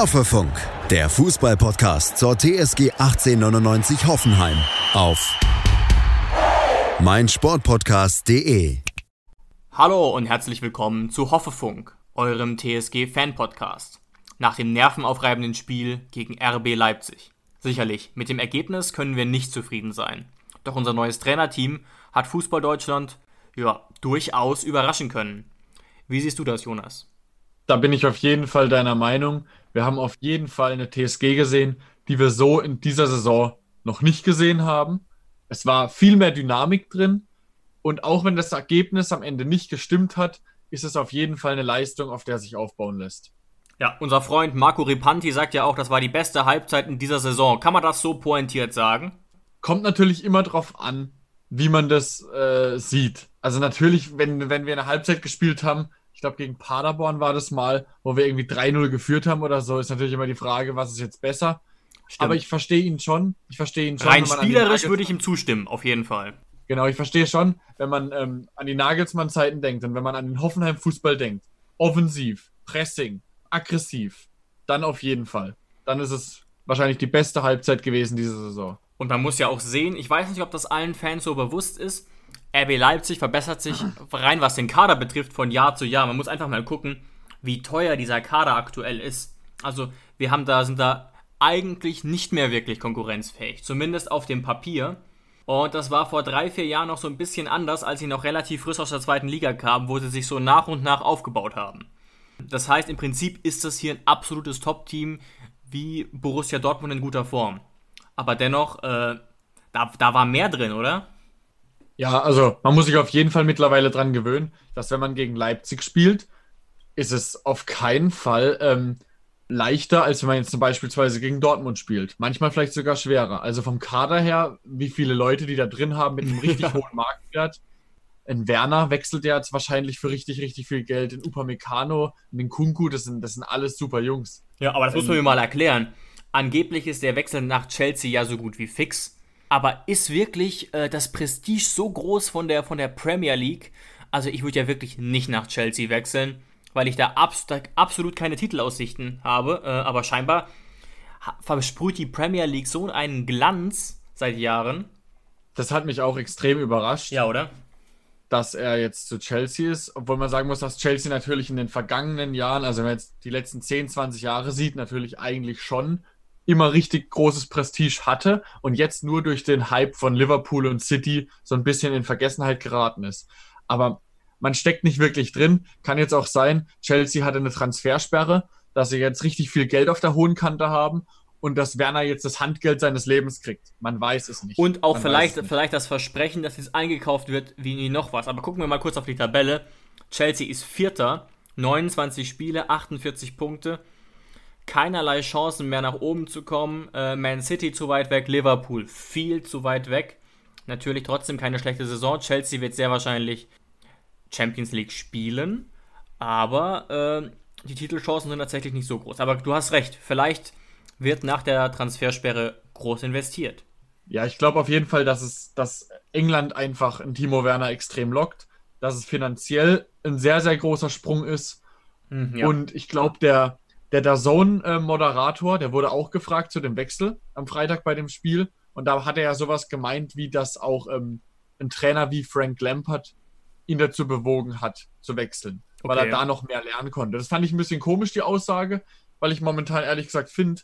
Hoffefunk, der Fußballpodcast zur TSG 1899 Hoffenheim auf meinsportpodcast.de. Hallo und herzlich willkommen zu Hoffefunk, eurem TSG-Fan-Podcast. Nach dem nervenaufreibenden Spiel gegen RB Leipzig. Sicherlich, mit dem Ergebnis können wir nicht zufrieden sein. Doch unser neues Trainerteam hat Fußball Deutschland ja, durchaus überraschen können. Wie siehst du das, Jonas? Da bin ich auf jeden Fall deiner Meinung. Wir haben auf jeden Fall eine TSG gesehen, die wir so in dieser Saison noch nicht gesehen haben. Es war viel mehr Dynamik drin. Und auch wenn das Ergebnis am Ende nicht gestimmt hat, ist es auf jeden Fall eine Leistung, auf der sich aufbauen lässt. Ja, unser Freund Marco Ripanti sagt ja auch, das war die beste Halbzeit in dieser Saison. Kann man das so pointiert sagen? Kommt natürlich immer drauf an, wie man das äh, sieht. Also natürlich, wenn, wenn wir eine Halbzeit gespielt haben, ich glaube, gegen Paderborn war das mal, wo wir irgendwie 3-0 geführt haben oder so, ist natürlich immer die Frage, was ist jetzt besser. Stimmt. Aber ich verstehe ihn schon. Ich verstehe ihn schon. Rein spielerisch würde ich ihm zustimmen, auf jeden Fall. Genau, ich verstehe schon, wenn man ähm, an die Nagelsmann-Zeiten denkt und wenn man an den Hoffenheim-Fußball denkt. Offensiv, Pressing, aggressiv. Dann auf jeden Fall. Dann ist es wahrscheinlich die beste Halbzeit gewesen diese Saison. Und man muss ja auch sehen, ich weiß nicht, ob das allen Fans so bewusst ist, RB Leipzig verbessert sich rein, was den Kader betrifft, von Jahr zu Jahr. Man muss einfach mal gucken, wie teuer dieser Kader aktuell ist. Also, wir haben da, sind da eigentlich nicht mehr wirklich konkurrenzfähig, zumindest auf dem Papier. Und das war vor drei, vier Jahren noch so ein bisschen anders, als sie noch relativ frisch aus der zweiten Liga kamen, wo sie sich so nach und nach aufgebaut haben. Das heißt, im Prinzip ist das hier ein absolutes Top-Team wie Borussia Dortmund in guter Form. Aber dennoch, äh, da, da war mehr drin, oder? Ja, also man muss sich auf jeden Fall mittlerweile dran gewöhnen, dass wenn man gegen Leipzig spielt, ist es auf keinen Fall ähm, leichter, als wenn man jetzt zum beispielsweise gegen Dortmund spielt. Manchmal vielleicht sogar schwerer. Also vom Kader her, wie viele Leute die da drin haben mit einem richtig hohen Marktwert. Ein Werner wechselt ja jetzt wahrscheinlich für richtig, richtig viel Geld. In Upamecano, in Kunku, das sind, das sind alles super Jungs. Ja, aber das muss man mir mal erklären. Angeblich ist der Wechsel nach Chelsea ja so gut wie fix. Aber ist wirklich äh, das Prestige so groß von der, von der Premier League? Also ich würde ja wirklich nicht nach Chelsea wechseln, weil ich da abs absolut keine Titelaussichten habe. Äh, aber scheinbar versprüht die Premier League so einen Glanz seit Jahren. Das hat mich auch extrem überrascht. Ja, oder? Dass er jetzt zu Chelsea ist, obwohl man sagen muss, dass Chelsea natürlich in den vergangenen Jahren, also wenn man jetzt die letzten 10, 20 Jahre sieht, natürlich eigentlich schon immer richtig großes Prestige hatte und jetzt nur durch den Hype von Liverpool und City so ein bisschen in Vergessenheit geraten ist. Aber man steckt nicht wirklich drin. Kann jetzt auch sein, Chelsea hatte eine Transfersperre, dass sie jetzt richtig viel Geld auf der hohen Kante haben und dass Werner jetzt das Handgeld seines Lebens kriegt. Man weiß es nicht. Und auch vielleicht, vielleicht das Versprechen, dass jetzt eingekauft wird wie noch was. Aber gucken wir mal kurz auf die Tabelle. Chelsea ist Vierter, 29 Spiele, 48 Punkte keinerlei Chancen mehr nach oben zu kommen. Äh, Man City zu weit weg, Liverpool viel zu weit weg. Natürlich trotzdem keine schlechte Saison. Chelsea wird sehr wahrscheinlich Champions League spielen, aber äh, die Titelchancen sind tatsächlich nicht so groß. Aber du hast recht, vielleicht wird nach der Transfersperre groß investiert. Ja, ich glaube auf jeden Fall, dass es, dass England einfach in Timo Werner extrem lockt, dass es finanziell ein sehr, sehr großer Sprung ist. Hm, ja. Und ich glaube, der, der DAZN-Moderator, der wurde auch gefragt zu dem Wechsel am Freitag bei dem Spiel. Und da hat er ja sowas gemeint, wie das auch ähm, ein Trainer wie Frank Lampard ihn dazu bewogen hat, zu wechseln, okay, weil er da noch mehr lernen konnte. Das fand ich ein bisschen komisch, die Aussage, weil ich momentan ehrlich gesagt finde,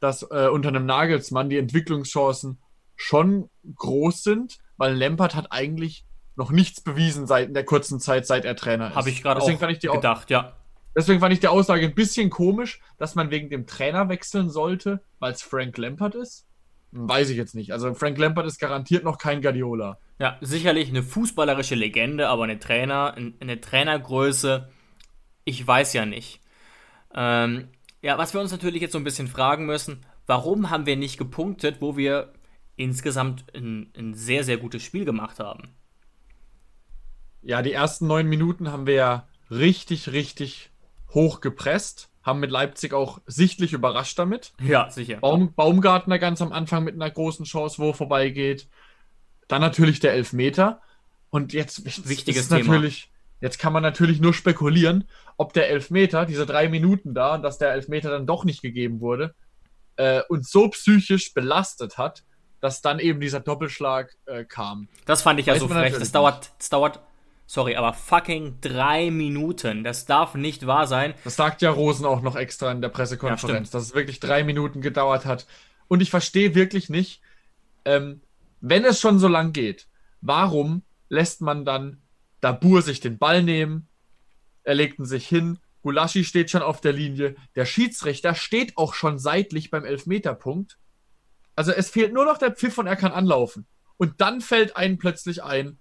dass äh, unter einem Nagelsmann die Entwicklungschancen schon groß sind, weil Lampard hat eigentlich noch nichts bewiesen seit in der kurzen Zeit, seit er Trainer ist. Habe ich gerade auch gedacht, ja. Deswegen fand ich die Aussage ein bisschen komisch, dass man wegen dem Trainer wechseln sollte, weil es Frank Lampard ist. Weiß ich jetzt nicht. Also Frank Lampard ist garantiert noch kein Guardiola. Ja, sicherlich eine fußballerische Legende, aber eine Trainer, eine Trainergröße, ich weiß ja nicht. Ähm, ja, was wir uns natürlich jetzt so ein bisschen fragen müssen, warum haben wir nicht gepunktet, wo wir insgesamt ein, ein sehr, sehr gutes Spiel gemacht haben? Ja, die ersten neun Minuten haben wir ja richtig, richtig hoch gepresst, haben mit Leipzig auch sichtlich überrascht damit. Ja, sicher. Baum, Baumgartner ganz am Anfang mit einer großen Chance, wo er vorbeigeht. Dann natürlich der Elfmeter. Und jetzt Wichtiges ist Thema. natürlich Jetzt kann man natürlich nur spekulieren, ob der Elfmeter, diese drei Minuten da, dass der Elfmeter dann doch nicht gegeben wurde, äh, uns so psychisch belastet hat, dass dann eben dieser Doppelschlag äh, kam. Das fand ich ja Weiß so frech. Das dauert, das dauert, sorry, aber fucking drei Minuten. Das darf nicht wahr sein. Das sagt ja Rosen auch noch extra in der Pressekonferenz, ja, dass es wirklich drei Minuten gedauert hat. Und ich verstehe wirklich nicht, ähm, wenn es schon so lang geht, warum lässt man dann Dabur sich den Ball nehmen? Er legten sich hin. Gulaschi steht schon auf der Linie. Der Schiedsrichter steht auch schon seitlich beim Elfmeterpunkt also es fehlt nur noch der Pfiff und er kann anlaufen. Und dann fällt einem plötzlich ein,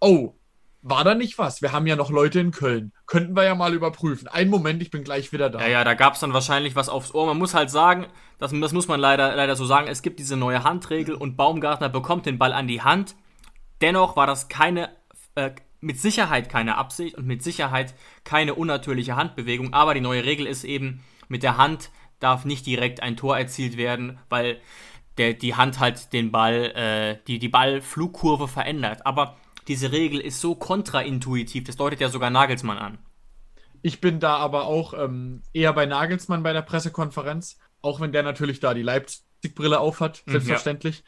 oh, war da nicht was? Wir haben ja noch Leute in Köln. Könnten wir ja mal überprüfen. Einen Moment, ich bin gleich wieder da. Ja, ja, da gab es dann wahrscheinlich was aufs Ohr. Man muss halt sagen, das, das muss man leider, leider so sagen, es gibt diese neue Handregel und Baumgartner bekommt den Ball an die Hand. Dennoch war das keine, äh, mit Sicherheit keine Absicht und mit Sicherheit keine unnatürliche Handbewegung. Aber die neue Regel ist eben, mit der Hand darf nicht direkt ein Tor erzielt werden, weil der, die Hand halt den Ball, äh, die, die Ballflugkurve verändert. Aber diese Regel ist so kontraintuitiv, das deutet ja sogar Nagelsmann an. Ich bin da aber auch ähm, eher bei Nagelsmann bei der Pressekonferenz, auch wenn der natürlich da die Leipzig-Brille aufhat, mhm, selbstverständlich. Ja.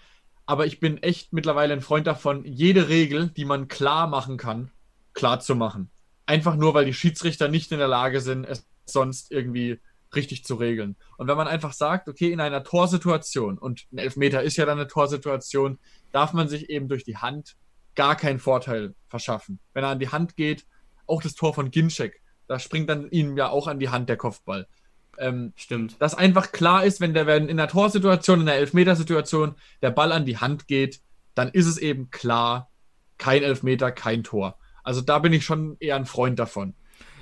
Aber ich bin echt mittlerweile ein Freund davon, jede Regel, die man klar machen kann, klar zu machen. Einfach nur, weil die Schiedsrichter nicht in der Lage sind, es sonst irgendwie richtig zu regeln. Und wenn man einfach sagt, okay, in einer Torsituation, und ein Elfmeter ist ja dann eine Torsituation, darf man sich eben durch die Hand gar keinen Vorteil verschaffen. Wenn er an die Hand geht, auch das Tor von Ginczek, da springt dann ihm ja auch an die Hand der Kopfball. Ähm, Stimmt. Dass einfach klar ist, wenn der wenn in der Torsituation, in der Elfmetersituation der Ball an die Hand geht, dann ist es eben klar, kein Elfmeter, kein Tor. Also da bin ich schon eher ein Freund davon.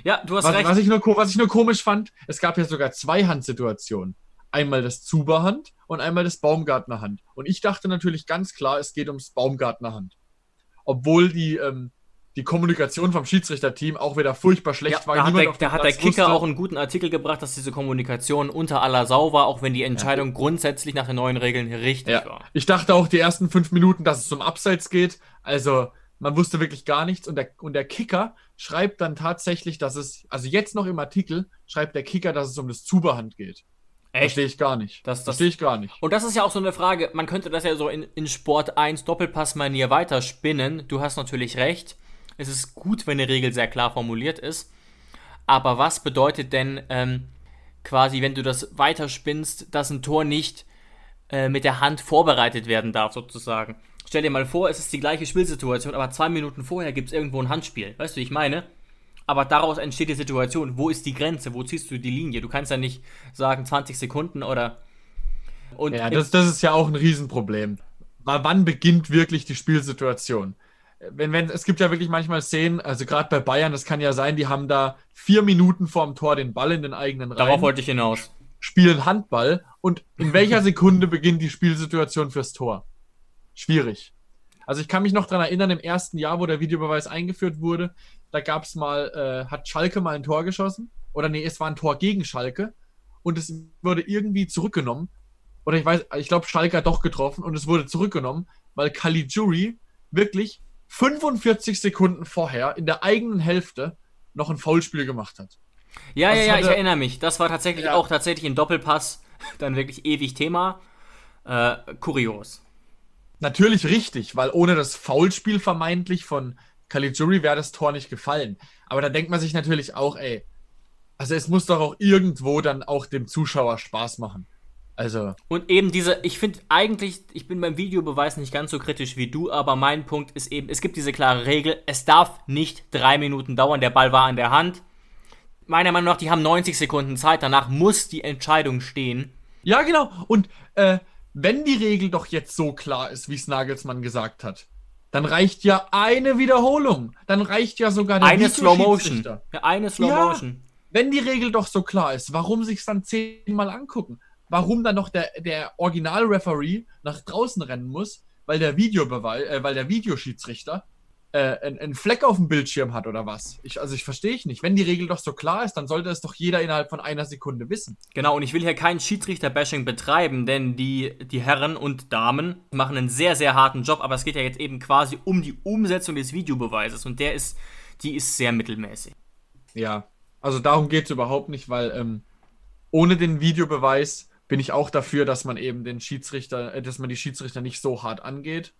Ja, du hast was, recht. Was ich, nur, was ich nur komisch fand, es gab ja sogar zwei Handsituationen. Einmal das Zuberhand und einmal das Baumgartnerhand. Und ich dachte natürlich ganz klar, es geht ums Baumgartnerhand. Obwohl die, ähm, die Kommunikation vom Schiedsrichterteam auch wieder furchtbar schlecht ja, war. Da hat, der, da hat der, Kicker wusste. auch einen guten Artikel gebracht, dass diese Kommunikation unter aller Sau war, auch wenn die Entscheidung ja. grundsätzlich nach den neuen Regeln richtig ja. war. Ich dachte auch die ersten fünf Minuten, dass es zum Abseits geht. Also man wusste wirklich gar nichts und der, und der Kicker schreibt dann tatsächlich, dass es, also jetzt noch im Artikel, schreibt der Kicker, dass es um das Zuberhand geht. Echt? Verstehe ich gar nicht. Das, das verstehe ich gar nicht. Und das ist ja auch so eine Frage, man könnte das ja so in, in Sport 1 Doppelpassmanier weiterspinnen. Du hast natürlich recht. Es ist gut, wenn eine Regel sehr klar formuliert ist. Aber was bedeutet denn ähm, quasi, wenn du das weiterspinnst, dass ein Tor nicht äh, mit der Hand vorbereitet werden darf, sozusagen? Stell dir mal vor, es ist die gleiche Spielsituation, aber zwei Minuten vorher gibt es irgendwo ein Handspiel. Weißt du, wie ich meine? Aber daraus entsteht die Situation. Wo ist die Grenze? Wo ziehst du die Linie? Du kannst ja nicht sagen 20 Sekunden oder. Und ja, das, das ist ja auch ein Riesenproblem. Weil wann beginnt wirklich die Spielsituation? Wenn, wenn, es gibt ja wirklich manchmal Szenen, also gerade bei Bayern, das kann ja sein, die haben da vier Minuten vorm Tor den Ball in den eigenen Reihen. Darauf wollte ich hinaus. Spielen Handball und in welcher Sekunde beginnt die Spielsituation fürs Tor? schwierig. Also ich kann mich noch daran erinnern, im ersten Jahr, wo der Videobeweis eingeführt wurde, da gab es mal, äh, hat Schalke mal ein Tor geschossen. Oder nee, es war ein Tor gegen Schalke. Und es wurde irgendwie zurückgenommen. Oder ich weiß, ich glaube, Schalke hat doch getroffen und es wurde zurückgenommen, weil Caligiuri wirklich 45 Sekunden vorher in der eigenen Hälfte noch ein Foulspiel gemacht hat. Ja, also ja, ja, hatte, ich erinnere mich. Das war tatsächlich ja. auch tatsächlich ein Doppelpass, dann wirklich ewig Thema. Äh, kurios natürlich richtig, weil ohne das Foulspiel vermeintlich von Caligiuri wäre das Tor nicht gefallen. Aber da denkt man sich natürlich auch, ey, also es muss doch auch irgendwo dann auch dem Zuschauer Spaß machen. Also. Und eben diese, ich finde eigentlich, ich bin beim Videobeweis nicht ganz so kritisch wie du, aber mein Punkt ist eben, es gibt diese klare Regel, es darf nicht drei Minuten dauern, der Ball war an der Hand. Meiner Meinung nach, die haben 90 Sekunden Zeit, danach muss die Entscheidung stehen. Ja, genau. Und äh, wenn die Regel doch jetzt so klar ist, wie es Nagelsmann gesagt hat, dann reicht ja eine Wiederholung. Dann reicht ja sogar der Eine Slow Motion. Eine Slow ja, Motion. Wenn die Regel doch so klar ist, warum sich es dann zehnmal angucken? Warum dann noch der, der Original-Referee nach draußen rennen muss, weil der Videobeweis, äh, weil der Videoschiedsrichter äh, einen Fleck auf dem Bildschirm hat oder was. Ich, also ich verstehe ich nicht. Wenn die Regel doch so klar ist, dann sollte es doch jeder innerhalb von einer Sekunde wissen. Genau, und ich will hier kein Schiedsrichter-Bashing betreiben, denn die, die Herren und Damen machen einen sehr, sehr harten Job, aber es geht ja jetzt eben quasi um die Umsetzung des Videobeweises und der ist, die ist sehr mittelmäßig. Ja, also darum geht es überhaupt nicht, weil ähm, ohne den Videobeweis bin ich auch dafür, dass man eben den Schiedsrichter, äh, dass man die Schiedsrichter nicht so hart angeht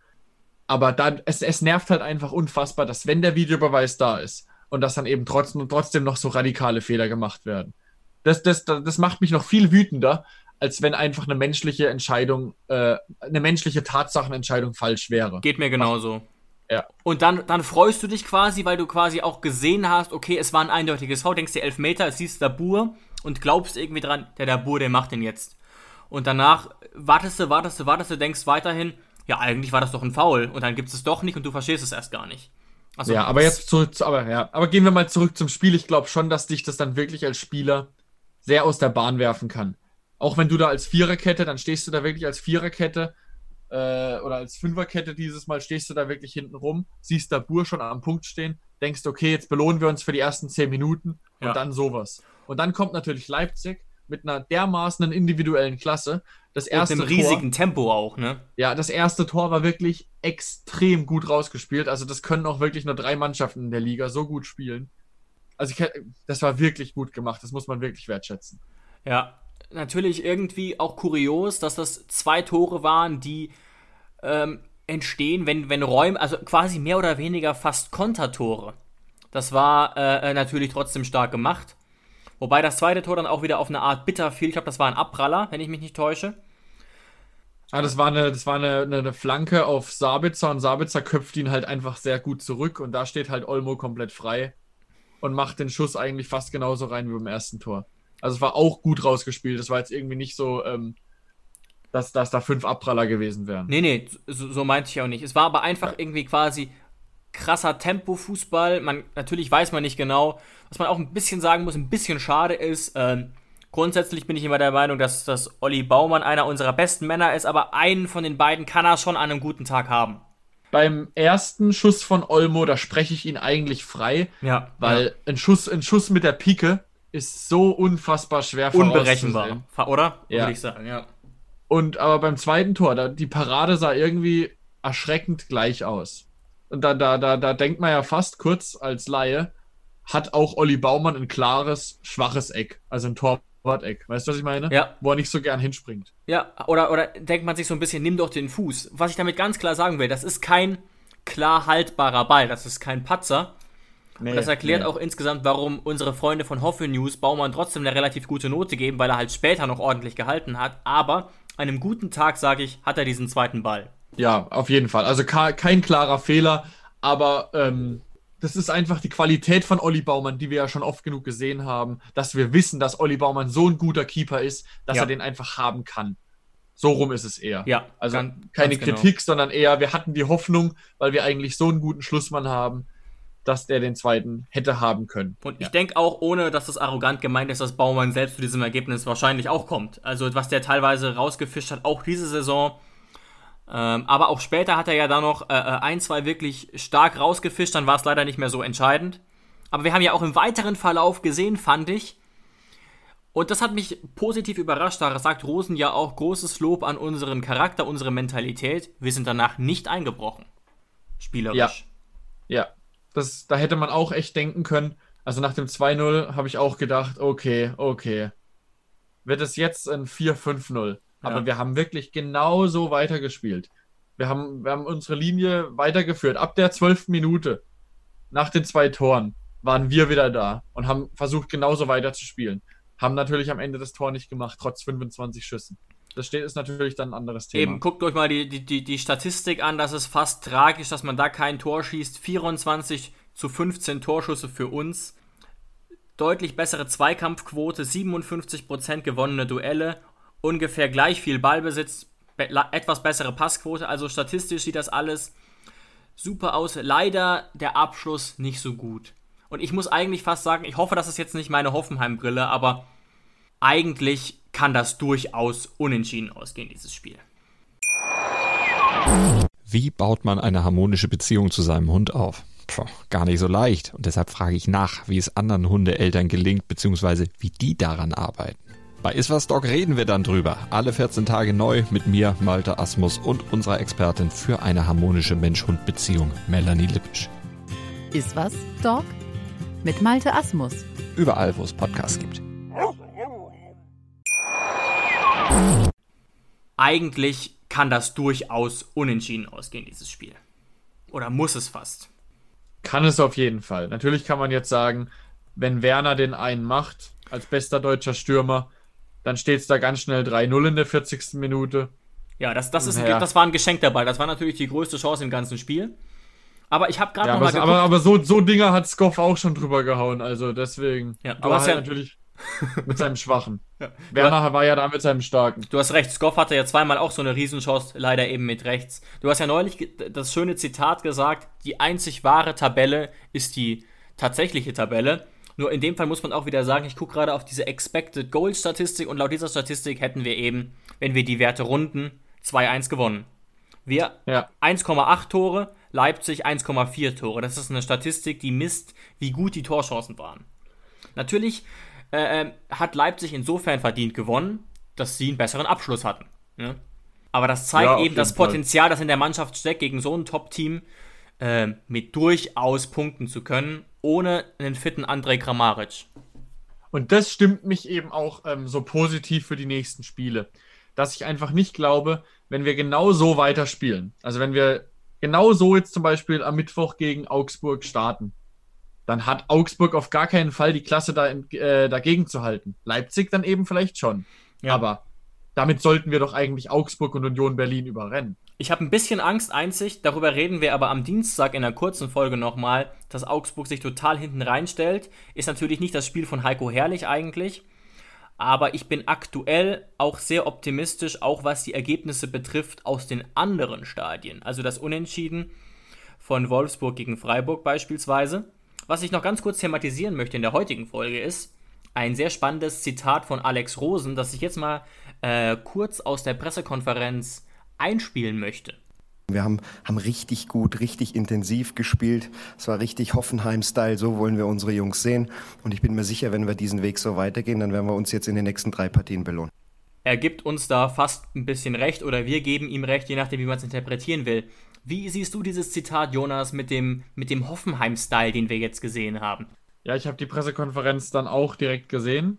aber dann, es, es nervt halt einfach unfassbar, dass wenn der Videobeweis da ist und dass dann eben trotzdem, trotzdem noch so radikale Fehler gemacht werden. Das, das, das macht mich noch viel wütender, als wenn einfach eine menschliche Entscheidung, äh, eine menschliche Tatsachenentscheidung falsch wäre. Geht mir genauso. Ja. Und dann, dann freust du dich quasi, weil du quasi auch gesehen hast, okay, es war ein eindeutiges V, denkst dir elf Meter, es siehst Dabur und glaubst irgendwie dran, der Dabur, der macht den jetzt. Und danach wartest du, wartest du, wartest du, denkst weiterhin, ja, eigentlich war das doch ein Foul und dann gibt es doch nicht und du verstehst es erst gar nicht. Also, ja, aber jetzt zurück, zu, aber, ja, aber gehen wir mal zurück zum Spiel. Ich glaube schon, dass dich das dann wirklich als Spieler sehr aus der Bahn werfen kann. Auch wenn du da als Viererkette, dann stehst du da wirklich als Viererkette äh, oder als Fünferkette dieses Mal stehst du da wirklich hinten rum, siehst da Bur schon am Punkt stehen, denkst, okay, jetzt belohnen wir uns für die ersten zehn Minuten und ja. dann sowas. Und dann kommt natürlich Leipzig mit einer dermaßen individuellen Klasse. Das erste Und einem riesigen Tor, Tempo auch, ne? Ja, das erste Tor war wirklich extrem gut rausgespielt. Also das können auch wirklich nur drei Mannschaften in der Liga so gut spielen. Also ich, das war wirklich gut gemacht. Das muss man wirklich wertschätzen. Ja, natürlich irgendwie auch kurios, dass das zwei Tore waren, die ähm, entstehen, wenn, wenn Räume, also quasi mehr oder weniger fast Kontertore. Das war äh, äh natürlich trotzdem stark gemacht. Wobei das zweite Tor dann auch wieder auf eine Art bitter fiel. Ich glaube, das war ein Abpraller, wenn ich mich nicht täusche. Ah, das war, eine, das war eine, eine, Flanke auf Sabitzer und Sabitzer köpft ihn halt einfach sehr gut zurück und da steht halt Olmo komplett frei und macht den Schuss eigentlich fast genauso rein wie beim ersten Tor. Also es war auch gut rausgespielt. Das war jetzt irgendwie nicht so, ähm, dass, dass da fünf Abpraller gewesen wären. Nee, nee, so, so meinte ich auch nicht. Es war aber einfach ja. irgendwie quasi krasser Tempo-Fußball. Man, natürlich weiß man nicht genau. Was man auch ein bisschen sagen muss, ein bisschen schade ist, ähm, grundsätzlich bin ich immer der Meinung, dass, dass Olli Baumann einer unserer besten Männer ist, aber einen von den beiden kann er schon an einem guten Tag haben. Beim ersten Schuss von Olmo, da spreche ich ihn eigentlich frei, ja, weil ja. Ein, Schuss, ein Schuss mit der Pike ist so unfassbar schwer Unberechenbar, oder? Ja. Würde ich sagen, ja. Und aber beim zweiten Tor, da, die Parade sah irgendwie erschreckend gleich aus. Und da, da, da, da denkt man ja fast kurz als Laie, hat auch Olli Baumann ein klares, schwaches Eck, also ein Torwart-Eck. Weißt du, was ich meine? Ja. Wo er nicht so gern hinspringt. Ja, oder, oder denkt man sich so ein bisschen, nimm doch den Fuß. Was ich damit ganz klar sagen will, das ist kein klar haltbarer Ball, das ist kein Patzer. Nee, das erklärt nee. auch insgesamt, warum unsere Freunde von Hoffe News Baumann trotzdem eine relativ gute Note geben, weil er halt später noch ordentlich gehalten hat. Aber an einem guten Tag, sage ich, hat er diesen zweiten Ball. Ja, auf jeden Fall. Also kein klarer Fehler, aber ähm, das ist einfach die Qualität von Olli Baumann, die wir ja schon oft genug gesehen haben, dass wir wissen, dass Olli Baumann so ein guter Keeper ist, dass ja. er den einfach haben kann. So rum ist es eher. Ja, also ganz, keine ganz genau. Kritik, genau. sondern eher, wir hatten die Hoffnung, weil wir eigentlich so einen guten Schlussmann haben, dass der den zweiten hätte haben können. Und ich denke auch, ohne dass das arrogant gemeint ist, dass Baumann selbst zu diesem Ergebnis wahrscheinlich auch kommt. Also was der teilweise rausgefischt hat, auch diese Saison, ähm, aber auch später hat er ja da noch äh, äh, ein, zwei wirklich stark rausgefischt, dann war es leider nicht mehr so entscheidend. Aber wir haben ja auch im weiteren Verlauf gesehen, fand ich, und das hat mich positiv überrascht, da sagt Rosen ja auch großes Lob an unseren Charakter, unsere Mentalität. Wir sind danach nicht eingebrochen. Spielerisch. Ja. Ja. Das, da hätte man auch echt denken können. Also nach dem 2-0 habe ich auch gedacht, okay, okay. Wird es jetzt ein 4-5-0? Aber ja. wir haben wirklich genauso weitergespielt. Wir haben, wir haben unsere Linie weitergeführt. Ab der zwölften Minute, nach den zwei Toren, waren wir wieder da und haben versucht, genauso weiter zu spielen. Haben natürlich am Ende das Tor nicht gemacht, trotz 25 Schüssen. Das steht, ist natürlich dann ein anderes Thema. Eben, guckt euch mal die, die, die Statistik an. Das ist fast tragisch, dass man da kein Tor schießt. 24 zu 15 Torschüsse für uns. Deutlich bessere Zweikampfquote, 57% gewonnene Duelle ungefähr gleich viel Ballbesitz, be etwas bessere Passquote. Also statistisch sieht das alles super aus. Leider der Abschluss nicht so gut. Und ich muss eigentlich fast sagen, ich hoffe, das ist jetzt nicht meine Hoffenheim-Brille, aber eigentlich kann das durchaus unentschieden ausgehen, dieses Spiel. Wie baut man eine harmonische Beziehung zu seinem Hund auf? Puh, gar nicht so leicht. Und deshalb frage ich nach, wie es anderen Hundeeltern gelingt, beziehungsweise wie die daran arbeiten. Bei Iswas Dog reden wir dann drüber. Alle 14 Tage neu mit mir, Malte Asmus und unserer Expertin für eine harmonische Mensch-Hund-Beziehung, Melanie Lippisch. Iswas Dog mit Malte Asmus. Überall, wo es Podcasts gibt. Eigentlich kann das durchaus unentschieden ausgehen, dieses Spiel. Oder muss es fast? Kann es auf jeden Fall. Natürlich kann man jetzt sagen, wenn Werner den einen macht, als bester deutscher Stürmer, dann steht es da ganz schnell 3-0 in der 40. Minute. Ja, das, das, ist ein, ja. das war ein Geschenk dabei. Das war natürlich die größte Chance im ganzen Spiel. Aber ich habe gerade ja, noch mal geguckt. Aber, aber so, so Dinger hat Skoff auch schon drüber gehauen. Also deswegen. Ja, du aber hast halt ja natürlich mit seinem Schwachen. Ja. Werner war ja da mit seinem Starken. Du hast recht, Skoff hatte ja zweimal auch so eine Riesenchance, leider eben mit rechts. Du hast ja neulich das schöne Zitat gesagt, die einzig wahre Tabelle ist die tatsächliche Tabelle. Nur in dem Fall muss man auch wieder sagen, ich gucke gerade auf diese Expected Goal Statistik und laut dieser Statistik hätten wir eben, wenn wir die Werte runden, 2-1 gewonnen. Wir ja. 1,8 Tore, Leipzig 1,4 Tore. Das ist eine Statistik, die misst, wie gut die Torchancen waren. Natürlich äh, ähm, hat Leipzig insofern verdient gewonnen, dass sie einen besseren Abschluss hatten. Ne? Aber das zeigt ja, eben das Potenzial, das in der Mannschaft steckt, gegen so ein Top-Team äh, mit durchaus punkten zu können, ohne einen fitten Andrej Kramaric. Und das stimmt mich eben auch ähm, so positiv für die nächsten Spiele. Dass ich einfach nicht glaube, wenn wir genau so weiterspielen, also wenn wir genau so jetzt zum Beispiel am Mittwoch gegen Augsburg starten, dann hat Augsburg auf gar keinen Fall die Klasse da, äh, dagegen zu halten. Leipzig dann eben vielleicht schon. Ja. Aber damit sollten wir doch eigentlich Augsburg und Union Berlin überrennen. Ich habe ein bisschen Angst einzig, darüber reden wir aber am Dienstag in einer kurzen Folge nochmal, dass Augsburg sich total hinten reinstellt. Ist natürlich nicht das Spiel von Heiko Herrlich eigentlich. Aber ich bin aktuell auch sehr optimistisch, auch was die Ergebnisse betrifft aus den anderen Stadien. Also das Unentschieden von Wolfsburg gegen Freiburg beispielsweise. Was ich noch ganz kurz thematisieren möchte in der heutigen Folge ist ein sehr spannendes Zitat von Alex Rosen, das ich jetzt mal äh, kurz aus der Pressekonferenz einspielen möchte. Wir haben, haben richtig gut, richtig intensiv gespielt. Es war richtig Hoffenheim-Style. So wollen wir unsere Jungs sehen. Und ich bin mir sicher, wenn wir diesen Weg so weitergehen, dann werden wir uns jetzt in den nächsten drei Partien belohnen. Er gibt uns da fast ein bisschen recht oder wir geben ihm recht, je nachdem, wie man es interpretieren will. Wie siehst du dieses Zitat, Jonas, mit dem, mit dem Hoffenheim-Style, den wir jetzt gesehen haben? Ja, ich habe die Pressekonferenz dann auch direkt gesehen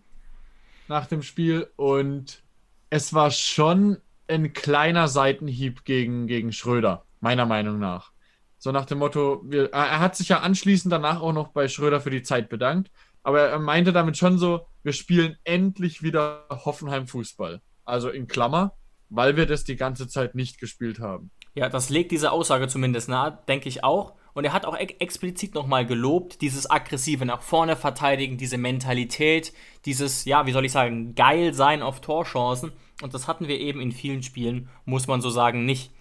nach dem Spiel und es war schon ein kleiner Seitenhieb gegen, gegen Schröder, meiner Meinung nach. So nach dem Motto, wir, er hat sich ja anschließend danach auch noch bei Schröder für die Zeit bedankt, aber er meinte damit schon so, wir spielen endlich wieder Hoffenheim Fußball. Also in Klammer, weil wir das die ganze Zeit nicht gespielt haben. Ja, das legt diese Aussage zumindest nahe, denke ich auch. Und er hat auch ex explizit nochmal gelobt, dieses aggressive nach vorne verteidigen, diese Mentalität, dieses, ja, wie soll ich sagen, geil sein auf Torchancen. Und das hatten wir eben in vielen Spielen, muss man so sagen, nicht.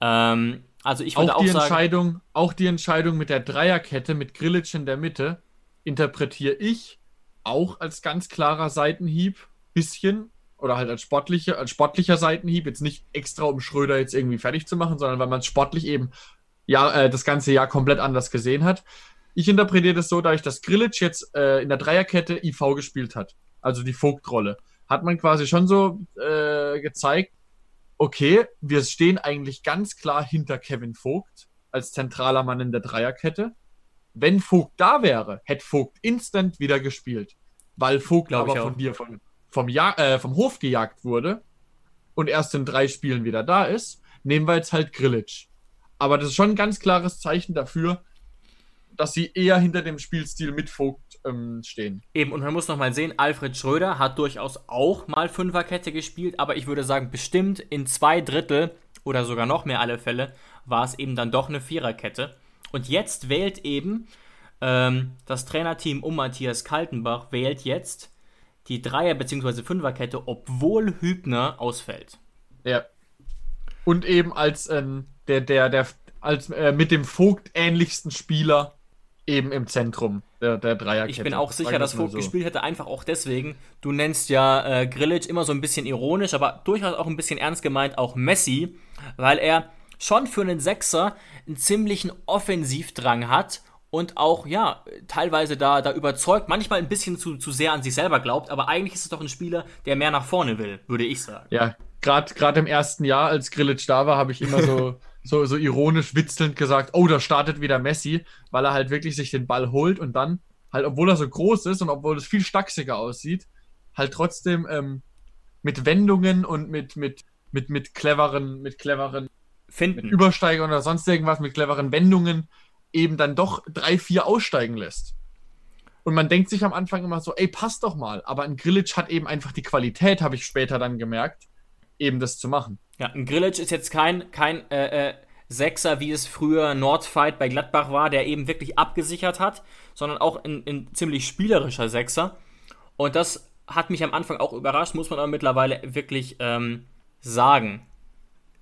Ähm, also ich würde auch, auch die sagen, Entscheidung, auch die Entscheidung mit der Dreierkette mit Grillitsch in der Mitte interpretiere ich auch als ganz klarer Seitenhieb, bisschen, oder halt als, sportliche, als sportlicher Seitenhieb, jetzt nicht extra, um Schröder jetzt irgendwie fertig zu machen, sondern weil man es sportlich eben ja, äh, das ganze Jahr komplett anders gesehen hat. Ich interpretiere das so, dadurch, dass Grillitsch jetzt äh, in der Dreierkette IV gespielt hat, also die Vogtrolle, hat man quasi schon so äh, gezeigt, okay, wir stehen eigentlich ganz klar hinter Kevin Vogt als zentraler Mann in der Dreierkette. Wenn Vogt da wäre, hätte Vogt instant wieder gespielt, weil Vogt Glaub aber von dir von vom, ja äh, vom Hof gejagt wurde und erst in drei Spielen wieder da ist, nehmen wir jetzt halt Grillitsch. Aber das ist schon ein ganz klares Zeichen dafür, dass sie eher hinter dem Spielstil mit Vogt ähm, stehen. Eben, und man muss nochmal sehen, Alfred Schröder hat durchaus auch mal Fünferkette gespielt, aber ich würde sagen, bestimmt in zwei Drittel oder sogar noch mehr alle Fälle war es eben dann doch eine Viererkette. Und jetzt wählt eben ähm, das Trainerteam um Matthias Kaltenbach, wählt jetzt die Dreier- bzw. Fünferkette, obwohl Hübner ausfällt. Ja. Und eben als ähm, der, der, der, als äh, mit dem Vogt ähnlichsten Spieler eben im Zentrum der, der Dreierkette. Ich bin auch sicher, dass Vogt so. gespielt hätte, einfach auch deswegen. Du nennst ja äh, Grilic immer so ein bisschen ironisch, aber durchaus auch ein bisschen ernst gemeint, auch Messi, weil er schon für einen Sechser einen ziemlichen Offensivdrang hat und auch, ja, teilweise da, da überzeugt, manchmal ein bisschen zu, zu sehr an sich selber glaubt, aber eigentlich ist es doch ein Spieler, der mehr nach vorne will, würde ich sagen. Ja, gerade im ersten Jahr, als Grillitsch da war, habe ich immer so, so, so ironisch witzelnd gesagt, oh, da startet wieder Messi, weil er halt wirklich sich den Ball holt und dann halt, obwohl er so groß ist und obwohl es viel stachsiger aussieht, halt trotzdem ähm, mit Wendungen und mit, mit, mit, mit cleveren, mit cleveren Finden. Mit Übersteigen oder sonst irgendwas, mit cleveren Wendungen eben dann doch drei, vier aussteigen lässt. Und man denkt sich am Anfang immer so, ey, passt doch mal. Aber ein Grillitsch hat eben einfach die Qualität, habe ich später dann gemerkt, eben das zu machen. Ja, ein Grillitsch ist jetzt kein, kein äh, äh, Sechser, wie es früher Nordfight bei Gladbach war, der eben wirklich abgesichert hat, sondern auch ein, ein ziemlich spielerischer Sechser. Und das hat mich am Anfang auch überrascht, muss man aber mittlerweile wirklich ähm, sagen.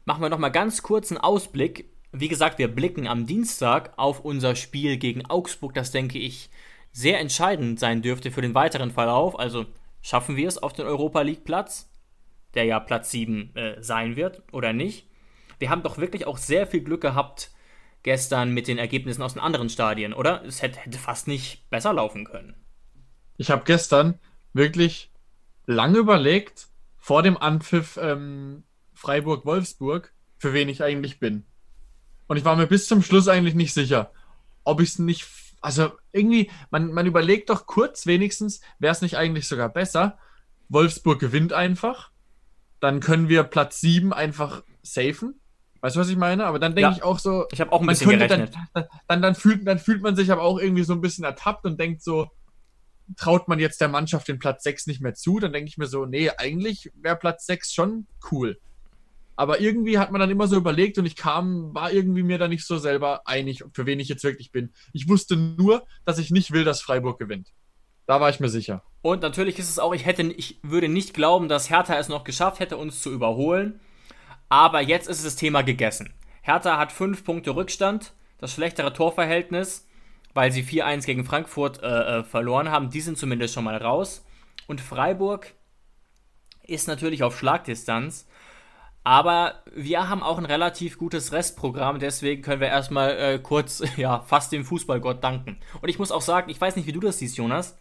Machen wir nochmal ganz kurz einen Ausblick wie gesagt, wir blicken am Dienstag auf unser Spiel gegen Augsburg, das denke ich sehr entscheidend sein dürfte für den weiteren Verlauf. Also schaffen wir es auf den Europa League Platz, der ja Platz 7 äh, sein wird oder nicht. Wir haben doch wirklich auch sehr viel Glück gehabt gestern mit den Ergebnissen aus den anderen Stadien, oder? Es hätte, hätte fast nicht besser laufen können. Ich habe gestern wirklich lange überlegt, vor dem Anpfiff ähm, Freiburg-Wolfsburg, für wen ich eigentlich bin. Und ich war mir bis zum Schluss eigentlich nicht sicher, ob ich es nicht. Also irgendwie, man, man überlegt doch kurz wenigstens, wäre es nicht eigentlich sogar besser. Wolfsburg gewinnt einfach. Dann können wir Platz 7 einfach safen. Weißt du, was ich meine? Aber dann denke ja, ich auch so. Ich habe auch ein bisschen gerechnet. Dann, dann, dann, fühlt, dann fühlt man sich aber auch irgendwie so ein bisschen ertappt und denkt so, traut man jetzt der Mannschaft den Platz 6 nicht mehr zu? Dann denke ich mir so, nee, eigentlich wäre Platz 6 schon cool. Aber irgendwie hat man dann immer so überlegt und ich kam, war irgendwie mir da nicht so selber einig, für wen ich jetzt wirklich bin. Ich wusste nur, dass ich nicht will, dass Freiburg gewinnt. Da war ich mir sicher. Und natürlich ist es auch, ich hätte, ich würde nicht glauben, dass Hertha es noch geschafft hätte, uns zu überholen. Aber jetzt ist das Thema gegessen. Hertha hat fünf Punkte Rückstand, das schlechtere Torverhältnis, weil sie 4-1 gegen Frankfurt äh, äh, verloren haben. Die sind zumindest schon mal raus. Und Freiburg ist natürlich auf Schlagdistanz. Aber wir haben auch ein relativ gutes Restprogramm, deswegen können wir erstmal äh, kurz, ja, fast dem Fußballgott danken. Und ich muss auch sagen, ich weiß nicht, wie du das siehst, Jonas.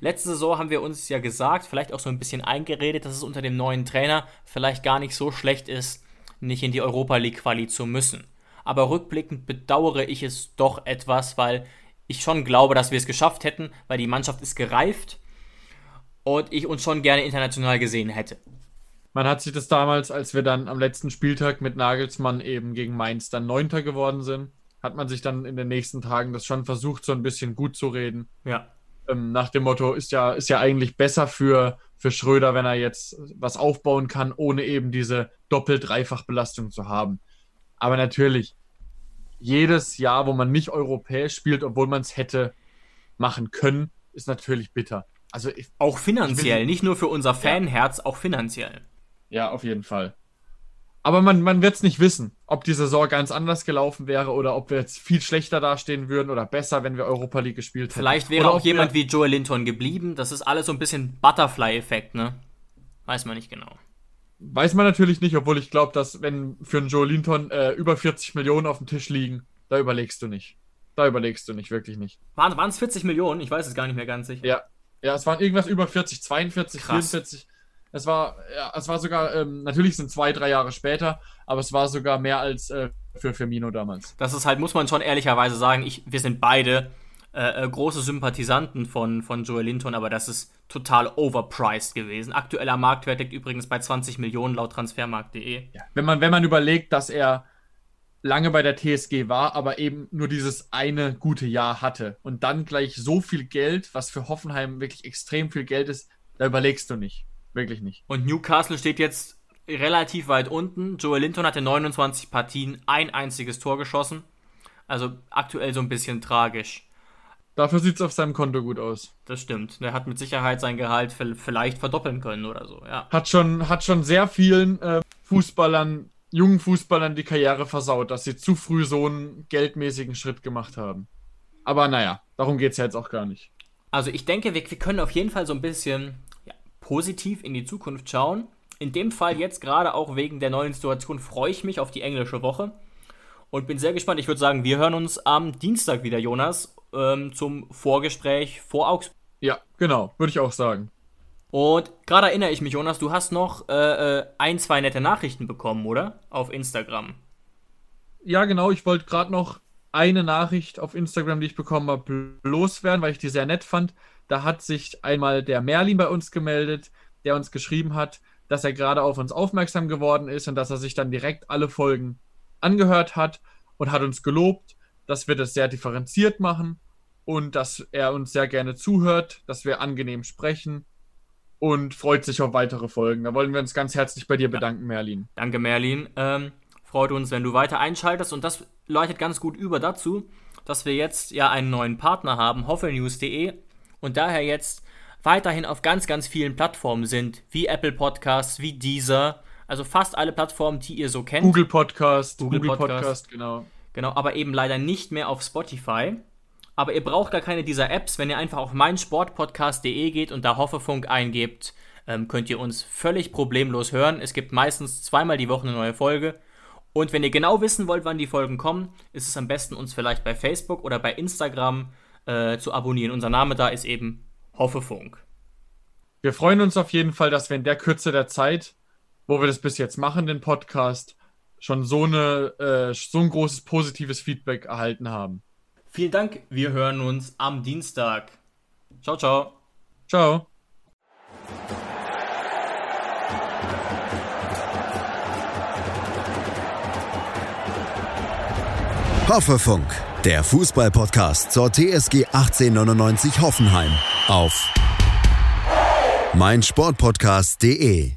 Letzte Saison haben wir uns ja gesagt, vielleicht auch so ein bisschen eingeredet, dass es unter dem neuen Trainer vielleicht gar nicht so schlecht ist, nicht in die Europa League Quali zu müssen. Aber rückblickend bedauere ich es doch etwas, weil ich schon glaube, dass wir es geschafft hätten, weil die Mannschaft ist gereift und ich uns schon gerne international gesehen hätte man hat sich das damals, als wir dann am letzten Spieltag mit Nagelsmann eben gegen Mainz dann Neunter geworden sind, hat man sich dann in den nächsten Tagen das schon versucht, so ein bisschen gut zu reden. Ja. Ähm, nach dem Motto, ist ja, ist ja eigentlich besser für, für Schröder, wenn er jetzt was aufbauen kann, ohne eben diese Doppel-Dreifach-Belastung zu haben. Aber natürlich, jedes Jahr, wo man nicht europäisch spielt, obwohl man es hätte machen können, ist natürlich bitter. Also ich, auch finanziell, will, nicht nur für unser Fanherz, ja. auch finanziell. Ja, auf jeden Fall. Aber man, man wird es nicht wissen, ob die Saison ganz anders gelaufen wäre oder ob wir jetzt viel schlechter dastehen würden oder besser, wenn wir Europa League gespielt hätten. Vielleicht wäre oder auch jemand wie Joel Linton geblieben. Das ist alles so ein bisschen Butterfly-Effekt, ne? Weiß man nicht genau. Weiß man natürlich nicht, obwohl ich glaube, dass wenn für einen Joel Linton äh, über 40 Millionen auf dem Tisch liegen, da überlegst du nicht. Da überlegst du nicht, wirklich nicht. Waren es 40 Millionen? Ich weiß es gar nicht mehr ganz sicher. Ja, ja es waren irgendwas über 40, 42, Krass. 44. Es war, ja, es war sogar, ähm, natürlich sind zwei, drei Jahre später, aber es war sogar mehr als äh, für Firmino damals. Das ist halt, muss man schon ehrlicherweise sagen, ich, wir sind beide äh, äh, große Sympathisanten von, von Joel Linton, aber das ist total overpriced gewesen. Aktueller Marktwert liegt übrigens bei 20 Millionen laut transfermarkt.de. Ja, wenn, man, wenn man überlegt, dass er lange bei der TSG war, aber eben nur dieses eine gute Jahr hatte und dann gleich so viel Geld, was für Hoffenheim wirklich extrem viel Geld ist, da überlegst du nicht. Wirklich nicht. Und Newcastle steht jetzt relativ weit unten. Joel Linton hatte 29 Partien, ein einziges Tor geschossen. Also aktuell so ein bisschen tragisch. Dafür sieht es auf seinem Konto gut aus. Das stimmt. Der hat mit Sicherheit sein Gehalt vielleicht verdoppeln können oder so, ja. Hat schon, hat schon sehr vielen äh, Fußballern, jungen Fußballern die Karriere versaut, dass sie zu früh so einen geldmäßigen Schritt gemacht haben. Aber naja, darum geht es ja jetzt auch gar nicht. Also ich denke, wir, wir können auf jeden Fall so ein bisschen positiv in die Zukunft schauen. In dem Fall jetzt gerade auch wegen der neuen Situation freue ich mich auf die englische Woche. und bin sehr gespannt. Ich würde sagen, wir hören uns am Dienstag wieder, Jonas, ähm, zum Vorgespräch vor Augsburg. Ja, genau, würde ich auch sagen. Und gerade erinnere ich mich, Jonas, du hast noch äh, äh, ein, zwei nette Nachrichten bekommen, oder? Auf Instagram. Ja, genau, ich wollte gerade noch eine Nachricht auf Instagram, die ich bekommen habe, loswerden, weil ich die sehr nett fand. Da hat sich einmal der Merlin bei uns gemeldet, der uns geschrieben hat, dass er gerade auf uns aufmerksam geworden ist und dass er sich dann direkt alle Folgen angehört hat und hat uns gelobt, dass wir das sehr differenziert machen und dass er uns sehr gerne zuhört, dass wir angenehm sprechen und freut sich auf weitere Folgen. Da wollen wir uns ganz herzlich bei dir bedanken. Merlin. Danke, Merlin. Ähm, freut uns, wenn du weiter einschaltest und das leitet ganz gut über dazu, dass wir jetzt ja einen neuen Partner haben, hoffelnews.de und daher jetzt weiterhin auf ganz, ganz vielen Plattformen sind, wie Apple Podcasts, wie Deezer, also fast alle Plattformen, die ihr so kennt. Google Podcast, Google, Google Podcast, Podcast, genau. Genau, aber eben leider nicht mehr auf Spotify. Aber ihr braucht gar keine dieser Apps. Wenn ihr einfach auf meinsportpodcast.de geht und da Hoffefunk eingebt, ähm, könnt ihr uns völlig problemlos hören. Es gibt meistens zweimal die Woche eine neue Folge. Und wenn ihr genau wissen wollt, wann die Folgen kommen, ist es am besten, uns vielleicht bei Facebook oder bei Instagram äh, zu abonnieren. Unser Name da ist eben Hoffefunk. Wir freuen uns auf jeden Fall, dass wir in der Kürze der Zeit, wo wir das bis jetzt machen, den Podcast, schon so, eine, äh, so ein großes positives Feedback erhalten haben. Vielen Dank. Wir hören uns am Dienstag. Ciao, ciao. Ciao. Hoffefunk, der Fußballpodcast zur TSG 1899 Hoffenheim auf meinsportpodcast.de